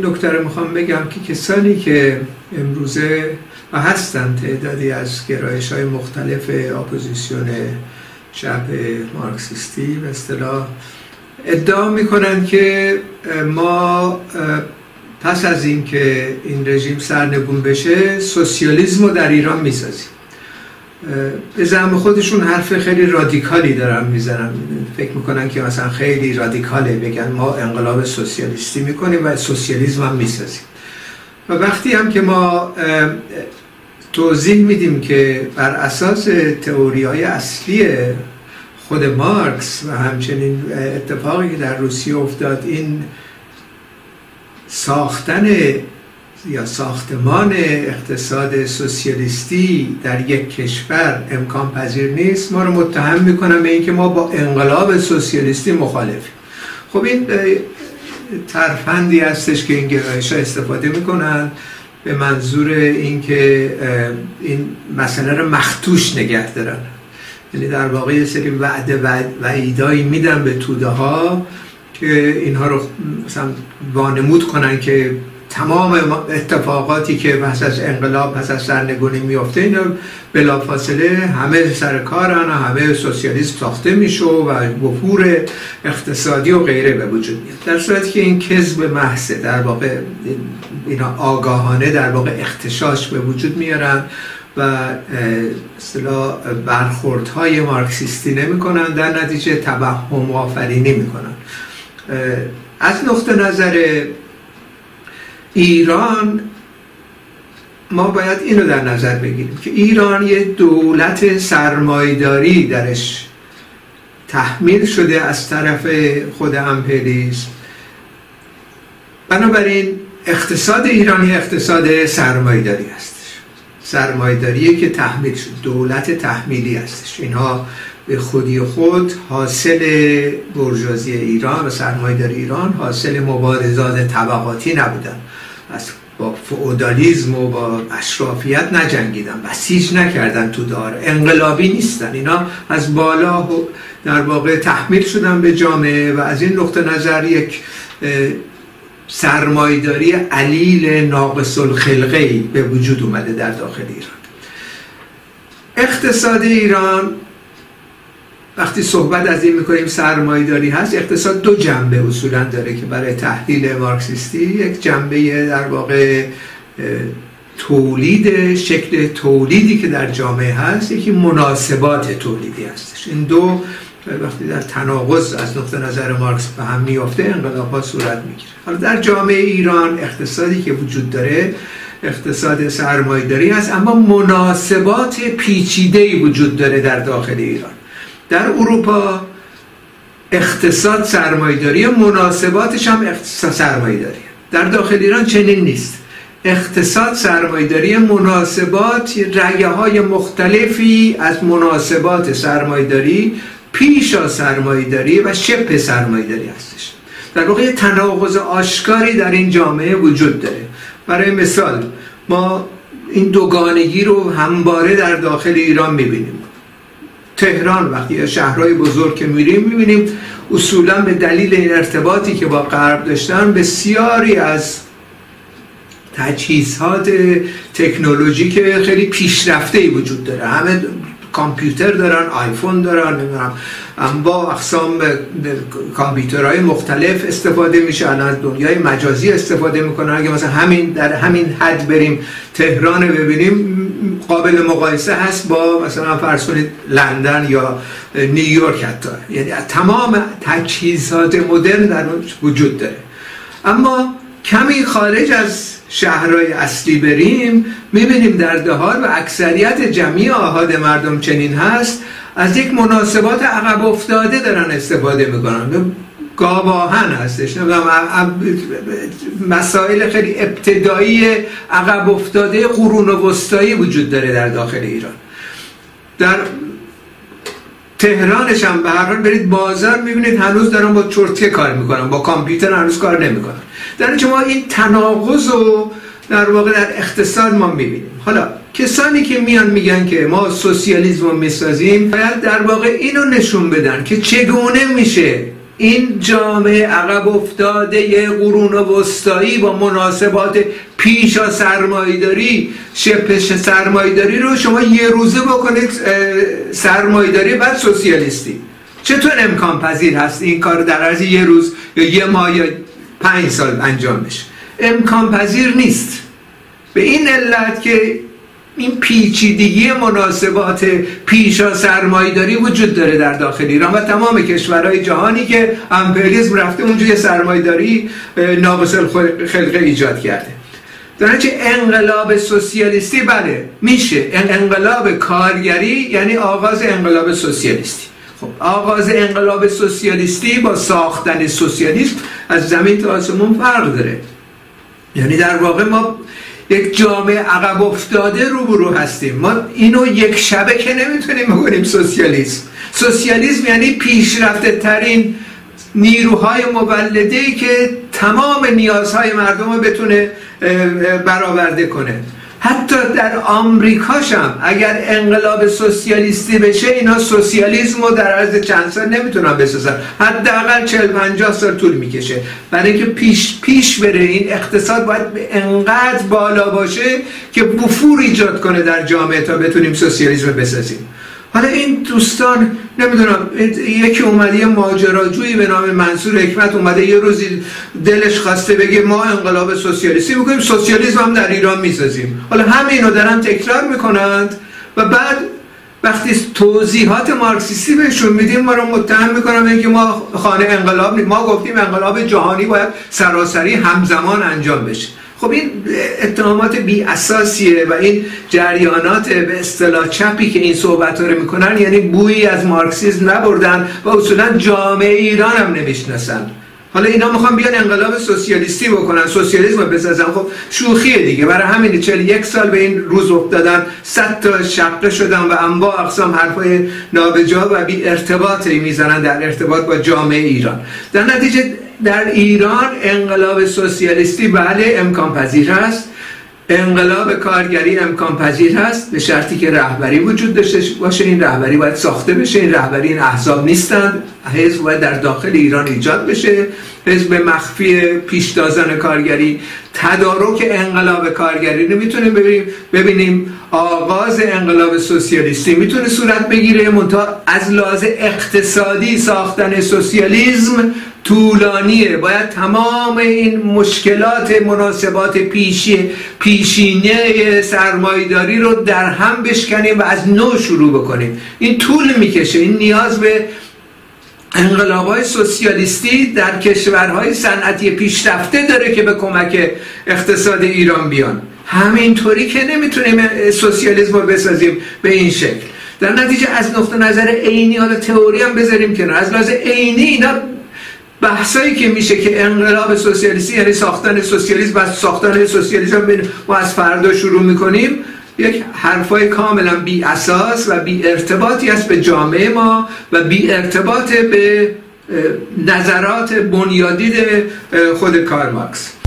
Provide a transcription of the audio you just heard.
این نکته رو می‌خوام بگم که کسانی که امروزه و هستن تعدادی از گرایش های مختلف اپوزیسیون چپ مارکسیستی به اصطلاح ادعا می‌کنن که ما پس از اینکه این رژیم سرنگون بشه سوسیالیسم رو در ایران می‌سازیم. به زعم خودشون حرف خیلی رادیکالی دارن می‌زنن. فکر می‌کنن که مثلا خیلی رادیکاله بگن ما انقلاب سوسیالیستی می‌کنیم و سوسیالیسم هم می‌سازیم. و وقتی هم که ما توضیح میدیم که بر اساس تئوری های اصلی خود مارکس و همچنین اتفاقی که در روسیه افتاد این ساختن یا ساختمان اقتصاد سوسیالیستی در یک کشور امکان پذیر نیست ما رو متهم می‌کنم به اینکه ما با انقلاب سوسیالیستی مخالفیم. خب این ترفندی هستش که این گرایش استفاده می‌کنن به منظور اینکه این مسئله رو مختوش نگه دارن. یعنی در واقع یه سری وعده و ایدایی میدن به توده ها که اینها رو مثلا وانمود کنن که تمام اتفاقاتی که پس از انقلاب پس از سرنگونی میفته اینا بلا فاصله همه سر کارن و همه سوسیالیسم ساخته میشه و وفور اقتصادی و غیره به وجود میاد. در صورتی که این کذب محضه در واقع اینا آگاهانه در واقع اختشاش به وجود میارن و اصطلاح برخوردهای مارکسیستی نمی‌کنن در نتیجه توهم آفرینی می‌کنن. از نقطه نظر ایران ما باید اینو در نظر بگیریم که ایران یه دولت سرمایداری درش تحمیل شده از طرف خود امپریالیسم. بنابراین اقتصاد ایرانی اقتصاد سرمایداری هستش. سرمایداری که تحمیل شد دولت تحمیلی هستش. اینها به خودی خود حاصل برجازی ایران و سرمایداری ایران حاصل مبارزات طبقاتی نبودن. از با فعودالیزم و با اشرافیت نجنگیدن بسیج نکردن تو دار. انقلابی نیستن. اینا از بالا در واقع تحمیل شدن به جامعه و از این نقطه نظر یک سرمایداری علیل ناقص الخلقه به وجود اومده در داخل ایران. اقتصاد ایران وقتی صحبت از این می‌کنیم سرمایداری هست اقتصاد دو جنبه اصولا داره که برای تحلیل مارکسیستی یک جنبه در واقع تولید شکل تولیدی که در جامعه هست یکی مناسبات تولیدی هستش. این دو وقتی در تناقض از نقطه نظر مارکس به هم میافته انقلاب ها صورت می‌گیره. حالا در جامعه ایران اقتصادی که وجود داره اقتصاد سرمایداری هست اما مناسبات پیچیده وجود داره در داخل ایران. در اروپا اقتصاد سرمایداری مناسباتش هم اقتصاد سرمایداری در داخل ایران چنین نیست. اقتصاد سرمایداری مناسبات رگه های مختلفی از مناسبات سرمایداری پیش از سرمایداری و شبه سرمایداری هستش. در واقع تناقض آشکاری در این جامعه وجود داره. برای مثال ما این دوگانگی رو همباره در داخل ایران می‌بینیم. تهران وقتی شهرهای بزرگ که میریم می‌بینیم اصولا به دلیل این ارتباطی که با غرب داشتن بسیاری از تجهیزات تکنولوژی که خیلی پیشرفته ای وجود داره. همه کامپیوتر دارن آیفون دارن نمی‌دونم با اقسام کامپیوترهای مختلف استفاده میشه. الان دنیای مجازی استفاده می‌کنن اگه مثلا همین در همین حد بریم تهران ببینیم. قابل مقایسه هست با مثلا فرض کنید لندن یا نیویورک حتی. یعنی تمام تجهیزات مدرن در وجود داره. اما کمی خارج از شهرهای اصلی بریم می‌بینیم در دهار و اکثریت جمعی آهاد مردم چنین هست از یک مناسبات عقب افتاده دارن استفاده می‌کنن. گاواهن هستش. مسائل خیلی ابتدایی عقب افتاده قرون وسطایی وجود داره در داخل ایران. در تهرانش هم به هر حال برید بازار می‌بینید هنوز دارن با چرتکه کار می‌کنن. با کامپیوتر هنوز کار نمی‌کنن. در ما این تناقض رو در واقع در اقتصاد ما می‌بینیم. حالا کسانی که میان میگن که ما سوسیالیسم رو می‌سازیم باید در واقع اینو نشون بدن که چگونه میشه این جامعه عقب افتاده قرون وسطایی با مناسبات پیشا سرمایداری شپش سرمایداری رو شما یه روزه بکنید سرمایداری بعد سوسیالیستی. چطور امکان پذیر هست این کار در عرض یه روز یا یه ماه یا پنج سال انجام بشه؟ امکان پذیر نیست. به این علت که این پیچیدگی مناسبات پیشا سرمایداری وجود داره در داخل ایران و تمام کشورهای جهانی که امپریالیسم رفته اونجا یه سرمایداری ناقص خلقه ایجاد کرده. در انقلاب سوسیالیستی بله میشه. انقلاب کارگری یعنی آغاز انقلاب سوسیالیستی. خب آغاز انقلاب سوسیالیستی با ساختن سوسیالیسم از زمین تا آسمون فرق داره. یعنی در واقع ما یک جامعه عقب افتاده روبرو هستیم. ما اینو یک شبه که نمی‌تونیم بکنیم سوسیالیسم. سوسیالیسم یعنی پیشرفته ترین نیروهای مولده که تمام نیازهای مردم رو بتونه برآورده کنه. حتی در آمریکاشم اگر انقلاب سوسیالیستی بشه اینا سوسیالیسم رو در عرض چند سال نمی‌تونن بسازن. حداقل 40 50 سال طول می‌کشه. برای اینکه پیش پیش بره این اقتصاد باید انقدر بالا باشه که بفور ایجاد کنه در جامعه تا بتونیم سوسیالیسم بسازیم. حالا این دوستان نمی‌دونم یکی اومده یه ماجراجویی به نام منصور حکمت اومده یه روزی دلش خواسته بگه ما انقلاب سوسیالیستی بکنیم سوسیالیسم هم در ایران می‌سازیم. حالا همه اینو دارن تکرار می‌کنند و بعد وقتی توضیحات مارکسیستی بهشون میدیم ما رو متهم می‌کنم اینکه ما خانه انقلاب ما گفتیم انقلاب جهانی باید سراسری همزمان انجام بشه. خب این اتهامات بی اساسیه و این جریانات به اصطلاح چپی که این صحبت رو می‌کنن یعنی بویی از مارکسیزم نبردن و اصولا جامعه ایران هم نمی‌شناسن. حالا اینا می‌خوان بیان انقلاب سوسیالیستی بکنن. سوسیالیسم بسازن. خب شوخیه دیگه. برای همین چل یک سال به این روز افتادن. صد تا شقه شدن و انواع اقسام حرفای نابجا و بی ارتباطی می‌زنن در ارتباط با جامعه ایران. در نتیجه در ایران انقلاب سوسیالیستی بله امکان پذیر هست انقلاب کارگری امکان پذیر هست به شرطی که رهبری وجود داشته باشه. این رهبری باید ساخته بشه. این رهبری این احزاب نیستند. حزب باید در داخل ایران ایجاد بشه. حزب مخفی پیشتازان کارگری تدارک انقلاب کارگری. رو می‌تونیم ببینیم ببینیم آغاز انقلاب سوسیالیستی می‌تونه صورت بگیره منتها از لحاظ اقتصادی ساختن سوسیالیسم طولانیه. باید تمام این مشکلات مناسبات پیشی پیشینه سرمایداری رو در هم بشکنیم و از نو شروع بکنیم. این طول می‌کشه. این نیاز به انقلاب های سوسیالیستی در کشورهای صنعتی پیشرفته داره که به کمک اقتصاد ایران بیان. همینطوری که نمی‌تونیم سوسیالیسم رو بسازیم به این شکل. در نتیجه از نقطه نظر عینی حالا تئوری هم بذاریم کنار. از لحاظ عینی اینا بحثایی که میشه که انقلاب سوسیالیستی یعنی ساختن سوسیالیسم و ساختن سوسیالیسم ما از فردا شروع می‌کنیم یک حرفای کاملا بی اساس و بی ارتباطی است به جامعه ما و بی ارتباط به نظرات بنیادید خود کار مارکس